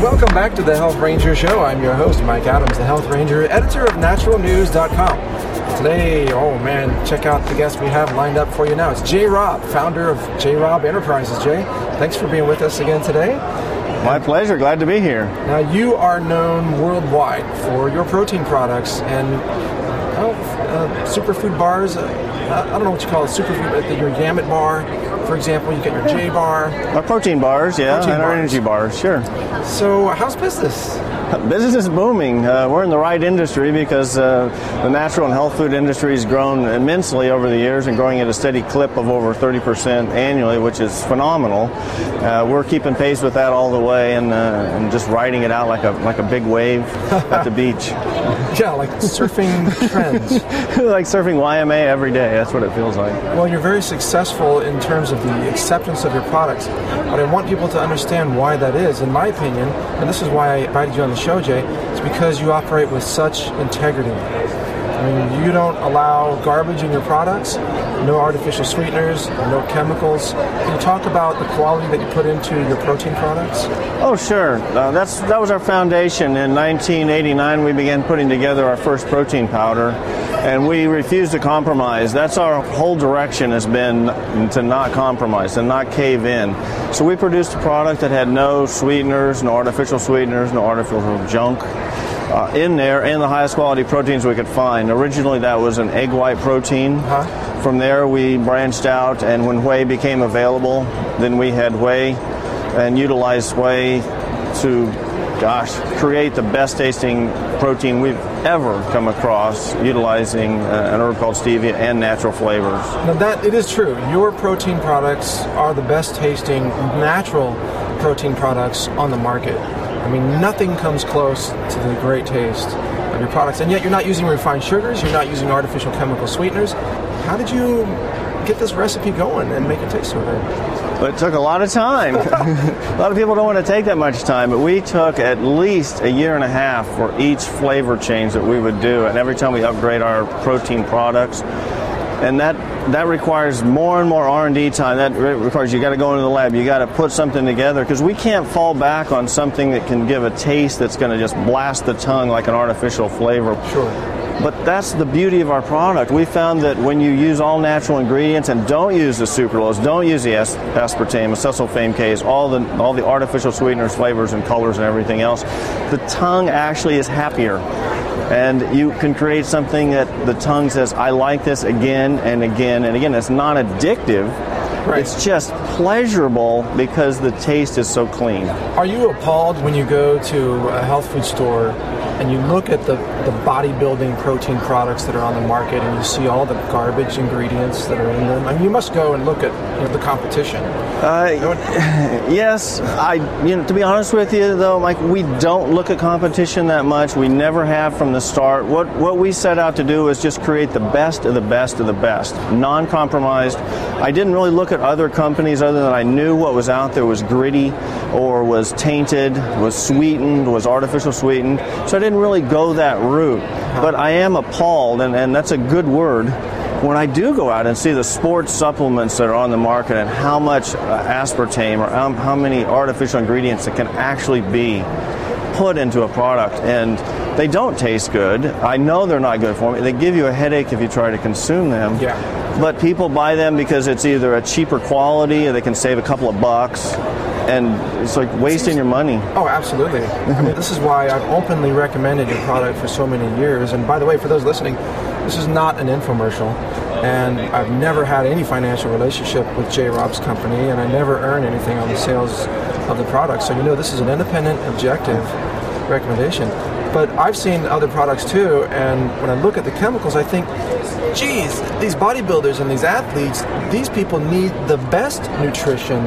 Welcome back to the Health Ranger Show. I'm your host, Mike Adams, the Health Ranger, editor of naturalnews.com. Today, oh man, check out the guest we have lined up for you now. It's Jay Robb, founder of Jay Robb Enterprises. Jay, thanks for being with us again today. My pleasure. Glad to be here. Now, you are known worldwide for your protein products and oh, uh, superfood bars. Uh, I don't know what you call it, superfood, but your Gamut bar, for example, you get your Jay bar. Our protein bars, yeah, Protein and our energy bars, sure. So, how's business? Business is booming. Uh, we're in the right industry because uh, the natural and health food industry has grown immensely over the years and growing at a steady clip of over 30% annually, which is phenomenal. Uh, we're keeping pace with that all the way and, uh, and just riding it out like a like a big wave at the beach, Yeah, like surfing trends. like surfing YMA every day. That's what it feels like. Well, you're very successful in terms of the acceptance of your products, but I want people to understand why that is. In my opinion, and this is why I invited you on the show, Jay, it's because you operate with such integrity. I mean, you don't allow garbage in your products, no artificial sweeteners, no chemicals. Can you talk about the quality that you put into your protein products? Oh, sure. Uh, that's that was our foundation. In 1989, we began putting together our first protein powder, and we refused to compromise. That's our whole direction has been to not compromise and not cave in. So we produced a product that had no sweeteners, no artificial sweeteners, no artificial junk. Uh, in there, and the highest quality proteins we could find. Originally, that was an egg white protein. Uh-huh. From there, we branched out, and when whey became available, then we had whey and utilized whey to, gosh, create the best tasting protein we've ever come across utilizing uh, an herb called stevia and natural flavors. Now that it is true. Your protein products are the best tasting natural protein products on the market. I mean, nothing comes close to the great taste of your products, and yet you're not using refined sugars. You're not using artificial chemical sweeteners. How did you get this recipe going and make it taste so good? But it took a lot of time. a lot of people don't want to take that much time, but we took at least a year and a half for each flavor change that we would do, and every time we upgrade our protein products. And that that requires more and more R&D time. That requires you got to go into the lab. You got to put something together because we can't fall back on something that can give a taste that's going to just blast the tongue like an artificial flavor. Sure. But that's the beauty of our product. We found that when you use all natural ingredients and don't use the sucralose, don't use the as- aspartame, acesulfame Ks, all the all the artificial sweeteners, flavors, and colors and everything else, the tongue actually is happier. And you can create something that the tongue says, I like this again and again and again. It's not addictive. Right. It's just pleasurable because the taste is so clean. Are you appalled when you go to a health food store and you look at the, the bodybuilding protein products that are on the market and you see all the garbage ingredients that are in them? I mean, you must go and look at you know, the competition. Uh, yes, I. You know, to be honest with you, though, Mike, we don't look at competition that much. We never have from the start. What what we set out to do is just create the best of the best of the best, non-compromised. I didn't really look at other companies other than I knew what was out there was gritty, or was tainted, was sweetened, was artificial sweetened. So I didn't really go that route. But I am appalled, and, and that's a good word when I do go out and see the sports supplements that are on the market and how much uh, aspartame or um, how many artificial ingredients that can actually be put into a product and they don't taste good. I know they're not good for me. They give you a headache if you try to consume them. Yeah. But people buy them because it's either a cheaper quality or they can save a couple of bucks and it's like wasting your money. Oh, absolutely. I mean, this is why I've openly recommended your product for so many years. And by the way, for those listening, this is not an infomercial. And I've never had any financial relationship with Jay Robb's company, and I never earn anything on the sales of the product. So you know this is an independent, objective recommendation. But I've seen other products too, and when I look at the chemicals, I think, geez, these bodybuilders and these athletes, these people need the best nutrition,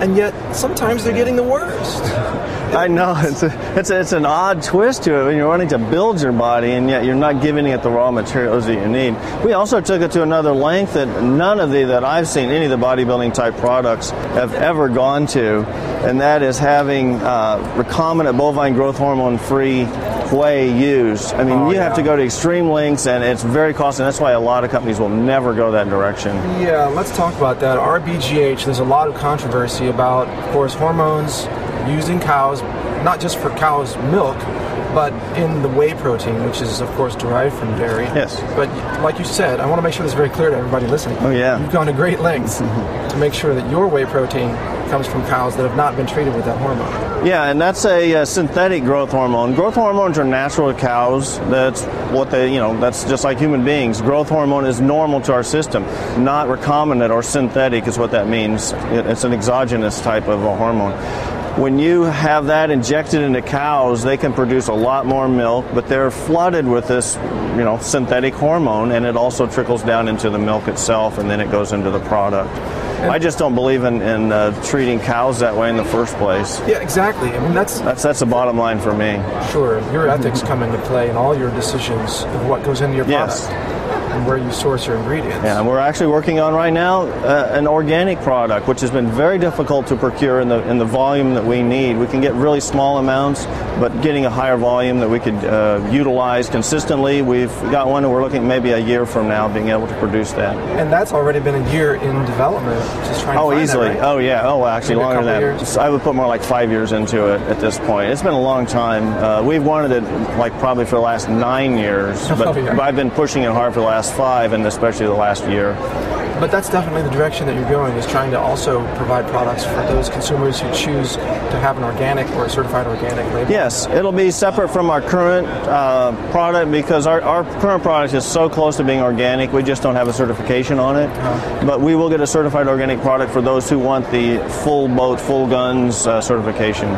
and yet sometimes they're getting the worst. I know it's a, it's a, it's an odd twist to it when you're wanting to build your body and yet you're not giving it the raw materials that you need. We also took it to another length that none of the that I've seen any of the bodybuilding type products have ever gone to, and that is having uh, recombinant bovine growth hormone free whey used. I mean, Oh, you have to go to extreme lengths and it's very costly. That's why a lot of companies will never go that direction. Yeah, let's talk about that. RBGH, there's a lot of controversy about, of course, hormones using cows, not just for cows' milk, but in the whey protein, which is of course derived from dairy. Yes. But like you said, I want to make sure this is very clear to everybody listening. Oh, yeah. You've gone to great lengths to make sure that your whey protein comes from cows that have not been treated with that hormone. Yeah, and that's a, uh synthetic growth hormone. Growth hormones are natural to cows. That's what they, you know, that's just like human beings. Growth hormone is normal to our system, not recombinant or synthetic is what that means. It- It's an exogenous type of a hormone. When you have that injected into cows, they can produce a lot more milk, but they're flooded with this, you know, synthetic hormone, and it also trickles down into the milk itself, and then it goes into the product. I just don't believe in, in uh, treating cows that way in the first place. Yeah, exactly. I mean, that's That's that's the bottom line for me. sure your ethics come into play in all your decisions of what goes into your product Yes. And where you source your ingredients. Yeah, and we're actually working on right now uh, an organic product, which has been very difficult to procure in the in the volume that we need. We can get really small amounts, but getting a higher volume that we could uh, utilize consistently. We've got one, and we're looking maybe a year from now being able to produce that. And that's already been a year in development, just trying to Oh, easily. Right? Oh, yeah. Oh, actually, Maybe longer than that. I would put more like five years into it at this point. It's been a long time. Uh, we've wanted it like probably for the last nine years, but, Oh, yeah. but I've been pushing it hard for the last five, and especially the last year. But that's definitely the direction that you're going, is trying to also provide products for those consumers who choose to have an organic or a certified organic label. Yes, it'll be separate from our current uh, product because our, our current product is so close to being organic, we just don't have a certification on it. But we will get a certified organic product for those who want the full boat, full guns uh, certification.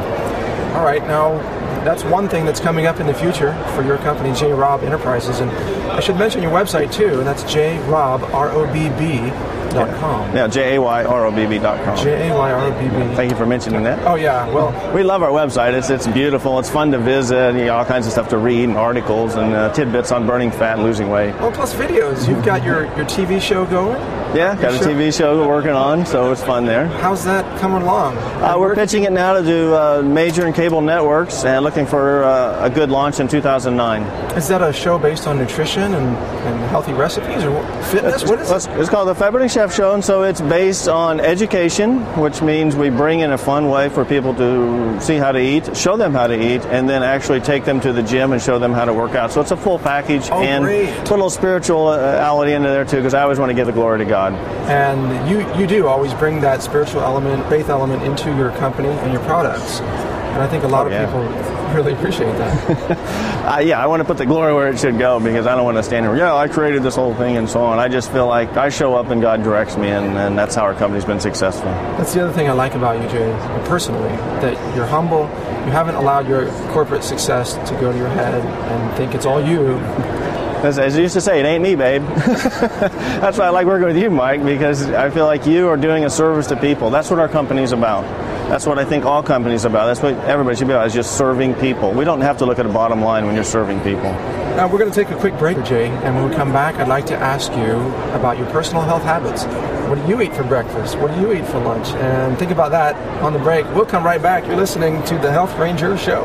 All right, now that's one thing that's coming up in the future for your company, Jay Robb Enterprises, and I should mention your website too, and that's jayrobb.com. Yeah, J A Y R O B B dot com. J A Y R O B B. Thank you for mentioning that. Oh yeah, well, We love our website. It's, it's beautiful. It's fun to visit. You know, all kinds of stuff to read and articles and uh, tidbits on burning fat and losing weight. well plus videos. You've got your, your TV show going. Yeah, got a Sure. TV show we're working on, so it's fun there. How's that coming along? Uh, we're pitching it now to do uh, major and cable networks and looking for uh, a good launch in 2009. Is that a show based on nutrition and, and healthy recipes or fitness? What is It's, it? it's called the Fat Burning Chef Show, and so it's based on education, which means we bring in a fun way for people to see how to eat, show them how to eat, and then actually take them to the gym and show them how to work out. So it's a full package, Oh, and great. put a little spirituality uh, into there too, because I always want to give the glory to God. And you, you do always bring that spiritual element, faith element into your company and your products. And I think a lot Oh, of yeah. people really appreciate that. Uh, yeah, I want to put the glory where it should go because I don't want to stand here. Yeah, I created this whole thing and so on. I just feel like I show up and God directs me, and, and that's how our company's been successful. That's the other thing I like about you, Jay, personally, that you're humble. You haven't allowed your corporate success to go to your head and think it's all you. As, as you used to say, it ain't me, babe. That's why I like working with you, Mike, because I feel like you are doing a service to people. That's what our company's about. That's what I think all companies about. That's what everybody should be about, is just serving people. We don't have to look at a bottom line when you're serving people. Now, we're going to take a quick break, Jay, and when we come back, I'd like to ask you about your personal health habits. What do you eat for breakfast? What do you eat for lunch? And think about that on the break. We'll come right back. You're listening to the Health Ranger Show.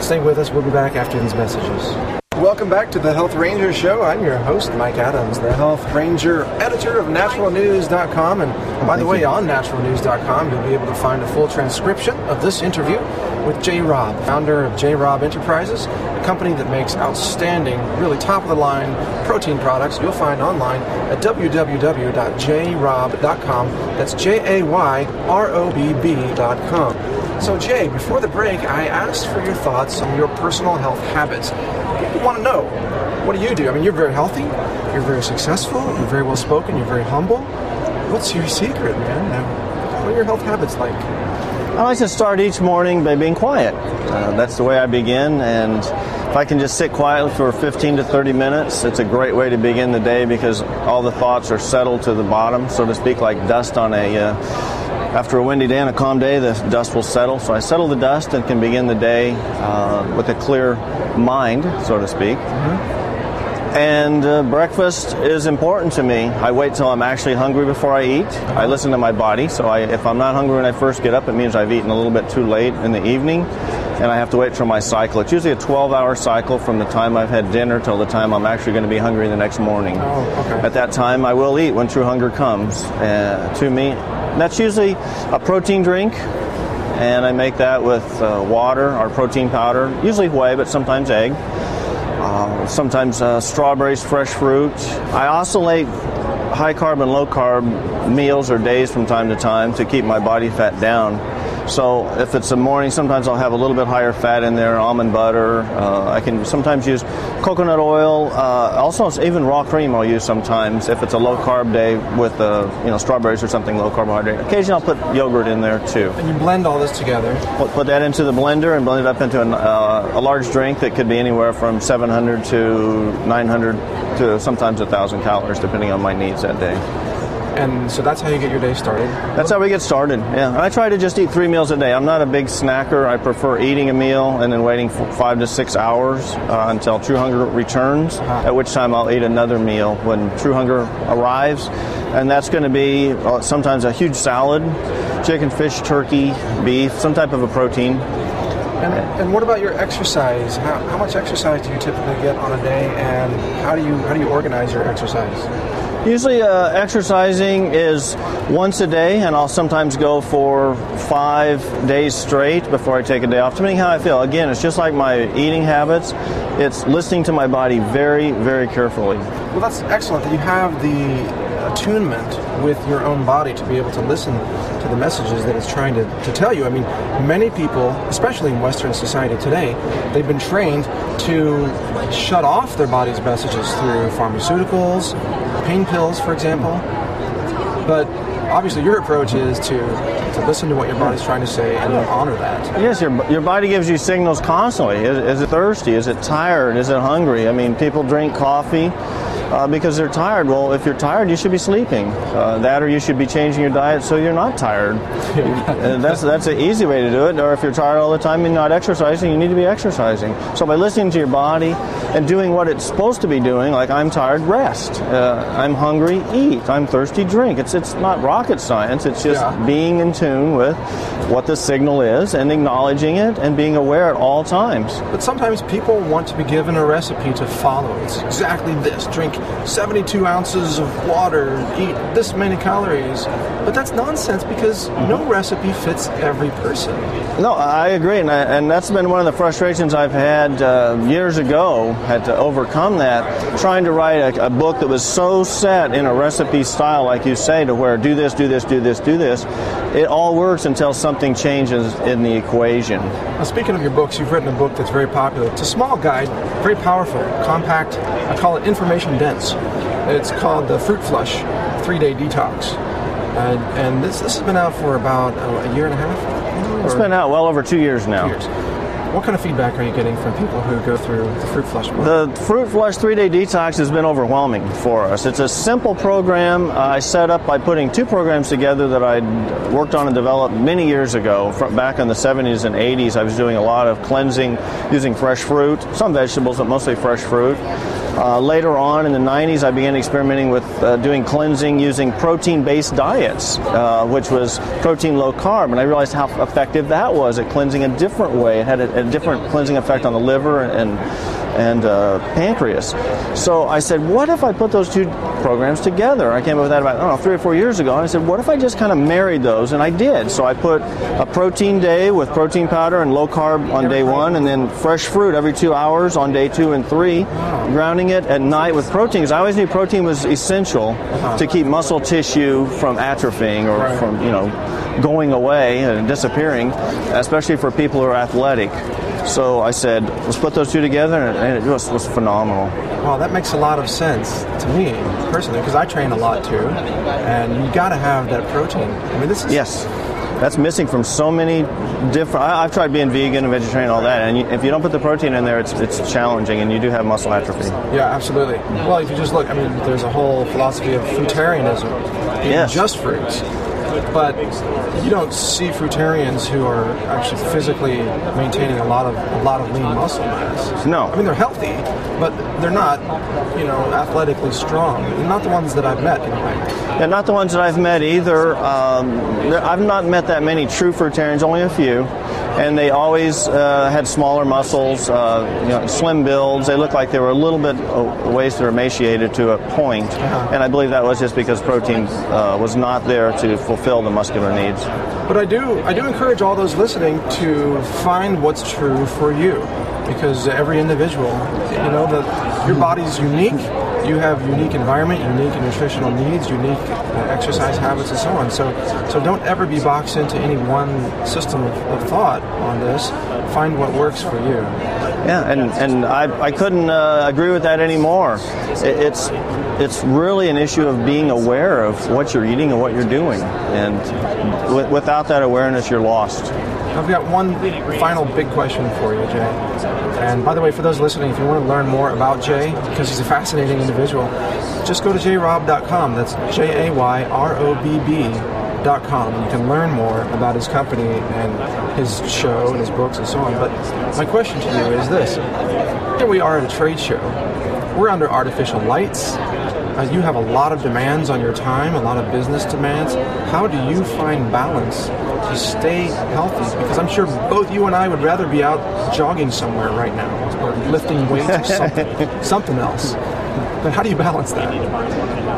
Stay with us. We'll be back after these messages. Welcome back to the Health Ranger Show. I'm your host, Mike Adams, the Health Ranger, editor of naturalnews.com. And by the way, on naturalnews.com, you'll be able to find a full transcription of this interview with Jay Robb, founder of Jay Robb Enterprises, a company that makes outstanding, really top of the line protein products you'll find online at www.jayrobb.com. That's J A Y R O B B.com. So, Jay, before the break, I asked for your thoughts on your personal health habits. People want to know what do you do? I mean, you're very healthy, you're very successful, you're very well spoken, you're very humble. What's your secret, man? What are your health habits like? I like to start each morning by being quiet. Uh, that's the way I begin, and if I can just sit quietly for 15 to 30 minutes, it's a great way to begin the day because all the thoughts are settled to the bottom, so to speak, like dust on a. Uh, after a windy day and a calm day, the dust will settle. So I settle the dust and can begin the day uh, with a clear mind, so to speak. And uh, breakfast is important to me. I wait till I'm actually hungry before I eat. I listen to my body. So I, if I'm not hungry when I first get up, it means I've eaten a little bit too late in the evening, and I have to wait for my cycle. It's usually a 12-hour cycle from the time I've had dinner till the time I'm actually going to be hungry the next morning. Oh, okay. At that time, I will eat when true hunger comes uh, to me. That's usually a protein drink and I make that with uh, water or protein powder, usually whey, but sometimes egg. Uh, sometimes uh, strawberries, fresh fruit. I oscillate high carb and low carb meals or days from time to time to keep my body fat down. So if it's a morning, sometimes I'll have a little bit higher fat in there, almond butter. Uh, I can sometimes use coconut oil. Uh, also, even raw cream I'll use sometimes if it's a low carb day with uh, you know strawberries or something low carbohydrate. Occasionally I'll put yogurt in there too. And you blend all this together. Put, put that into the blender and blend it up into an, uh, a large drink that could be anywhere from 700 to 900 to sometimes 1,000 calories depending on my needs that day. And so that's how you get your day started. That's how we get started. Yeah, I try to just eat three meals a day. I'm not a big snacker. I prefer eating a meal and then waiting for five to six hours uh, until true hunger returns. Uh-huh. At which time I'll eat another meal when true hunger arrives, and that's going to be uh, sometimes a huge salad, chicken, fish, turkey, beef, some type of a protein. And, and what about your exercise? How, how much exercise do you typically get on a day, and how do you how do you organize your exercise? Usually, uh, exercising is once a day, and I'll sometimes go for five days straight before I take a day off, depending how I feel. Again, it's just like my eating habits. It's listening to my body very, very carefully. Well, that's excellent that you have the attunement with your own body to be able to listen to the messages that it's trying to, to tell you. I mean, many people, especially in Western society today, they've been trained to shut off their body's messages through pharmaceuticals, pain pills, for example. But obviously, your approach is to, to listen to what your body's trying to say and honor that. Yes, your, your body gives you signals constantly. Is, is it thirsty? Is it tired? Is it hungry? I mean, people drink coffee uh, because they're tired. Well, if you're tired, you should be sleeping. Uh, that, or you should be changing your diet so you're not tired. and that's that's an easy way to do it. Or if you're tired all the time and not exercising, you need to be exercising. So by listening to your body and doing what it's supposed to be doing, like I'm tired, rest. Uh, I'm hungry, eat. I'm thirsty, drink. It's it's not rocket science. It's just Yeah. being in tune with what the signal is and acknowledging it and being aware at all times. But sometimes people want to be given a recipe to follow. It's exactly this drink 72 ounces of water, eat this many calories. But that's nonsense because no recipe fits every person. No, I agree, and, I, and that's been one of the frustrations I've had uh, years ago. Had to overcome that, trying to write a, a book that was so set in a recipe style, like you say, to where do this, do this, do this, do this. It all works until something changes in the equation. Now, speaking of your books, you've written a book that's very popular. It's a small guide, very powerful, compact. I call it information dense. It's called the Fruit Flush Three Day Detox. And, and this, this has been out for about uh, a year and a half. It's been out well over two years now. years. What kind of feedback are you getting from people who go through the Fruit Flush book? The Fruit Flush three day detox has been overwhelming for us. It's a simple program I set up by putting two programs together that I worked on and developed many years ago. From back in the 70s and 80s, I was doing a lot of cleansing using fresh fruit, some vegetables, but mostly fresh fruit. Uh, later on in the 90s, I began experimenting with uh, doing cleansing using protein based diets, uh, which was protein low carb. And I realized how effective that was at cleansing a different way. It had a, a different cleansing effect on the liver and, and uh, pancreas. So I said, what if I put those two programs together? I came up with that about, I don't know, three or four years ago. And I said, what if I just kind of married those? And I did. So I put a protein day with protein powder and low carb on day one, and then fresh fruit every two hours on day two and three, grounding it at night with protein. Because I always knew protein was essential to keep muscle tissue from atrophying or Right. from, you know, going away and disappearing, especially for people who are athletic. So I said, let's put those two together, and it was, was phenomenal. Well, that makes a lot of sense to me personally because I train a lot too, and you got to have that protein. I mean, this is Yes, that's missing from so many different. I, I've tried being vegan and vegetarian and all that, and you, if you don't put the protein in there, it's it's challenging, and you do have muscle atrophy. Yeah, absolutely. Well, if you just look, I mean, there's a whole philosophy of fruitarianism, Yes. just fruits. But you don't see fruitarians who are actually physically maintaining a lot of a lot of lean muscle mass. No. I mean they're healthy, but they're not, you know, athletically strong. Not the ones that I've met anyway. And not the ones that I've met either. Um, I've not met that many true fruitarians, only a few. And they always uh, had smaller muscles, uh, you know, slim builds. They looked like they were a little bit uh, wasted or emaciated to a point. And I believe that was just because protein uh, was not there to fulfill the muscular needs. But I do, I do encourage all those listening to find what's true for you, because every individual, you know, that your body's unique. You have unique environment, unique nutritional needs, unique uh, exercise habits, and so on. So, so don't ever be boxed into any one system of, of thought on this. Find what works for you. Yeah, and, and I, I couldn't uh, agree with that anymore. It, it's it's really an issue of being aware of what you're eating and what you're doing, and w- without that awareness, you're lost. I've got one final big question for you, Jay. And by the way, for those listening, if you want to learn more about Jay, because he's a fascinating individual, just go to jayrobb.com. That's J A Y R O B B.com. And you can learn more about his company and his show and his books and so on. But my question to you is this Here we are at a trade show. We're under artificial lights. Uh, you have a lot of demands on your time, a lot of business demands. How do you find balance to stay healthy? Because I'm sure both you and I would rather be out jogging somewhere right now or lifting weights or something, something else. But how do you balance that?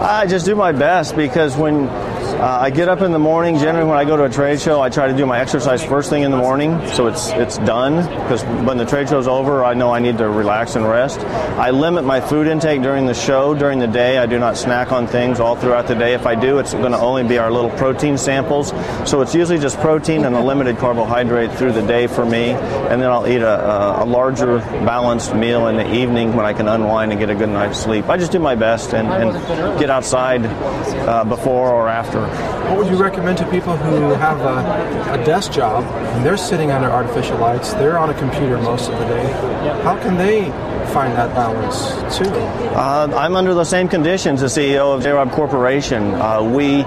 I just do my best because when uh, I get up in the morning, generally when I go to a trade show, I try to do my exercise first thing in the morning, so it's it's done. Because when the trade show's over, I know I need to relax and rest. I limit my food intake during the show. During the day, I do not snack on things all throughout the day. If I do, it's going to only be our little protein samples. So it's usually just protein and a limited carbohydrate through the day for me, and then I'll eat a, a, larger, balanced meal in the evening when I can unwind and get a good night's sleep. I just do my best and, and get outside uh, before or after. What would you recommend to people who have a, a, desk job and they're sitting under artificial lights? They're on a computer most of the day. How can they find that balance too? Uh, I'm under the same conditions as CEO of Jay Robb Corporation. Uh, we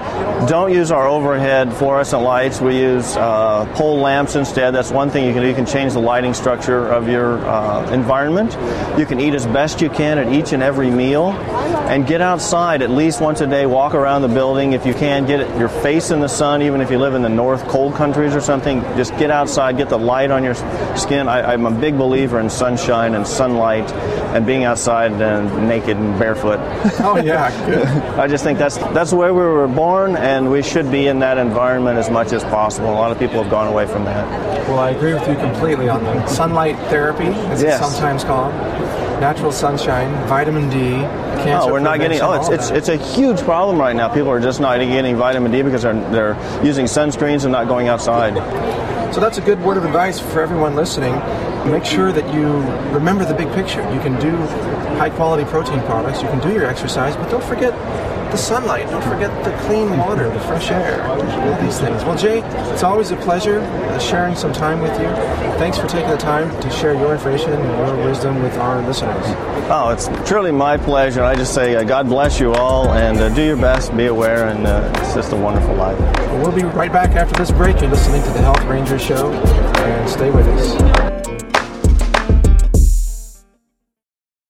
don't use our overhead fluorescent lights. We use uh, pole lamps instead. That's one thing you can do. You can change the lighting structure of your uh, environment. You can eat as best you can at each and every meal, and get outside at least once a day. Walk around the building if you can. Get your face in the sun, even if you live in the north cold countries or something. Just get outside. Get the light on your skin. I, I'm a big believer in sunshine and sunlight and being outside and naked and barefoot. Oh yeah, good. I just think that's that's the way we were born, and we should be in that environment as much as possible. A lot of people have gone away from that. Well, I agree with you completely on that. Sunlight therapy, as Yes. it's sometimes called, natural sunshine, vitamin D, cancer. Oh, we're not getting. Oh, it's it's it's a huge problem right now. People are just not getting vitamin D because they're they're using sunscreens and not going outside. So that's a good word of advice for everyone listening. Make sure that you remember the big picture. You can do high quality protein products, you can do your exercise, but don't forget the sunlight, don't forget the clean water, the fresh air, all these things. Well, Jay, it's always a pleasure uh, sharing some time with you. Thanks for taking the time to share your information and your wisdom with our listeners. Oh, it's truly my pleasure. I just say uh, God bless you all, and uh, do your best, be aware, and uh, it's just a wonderful life. Well, we'll be right back after this break. You're listening to the Health Ranger Show, and stay with us.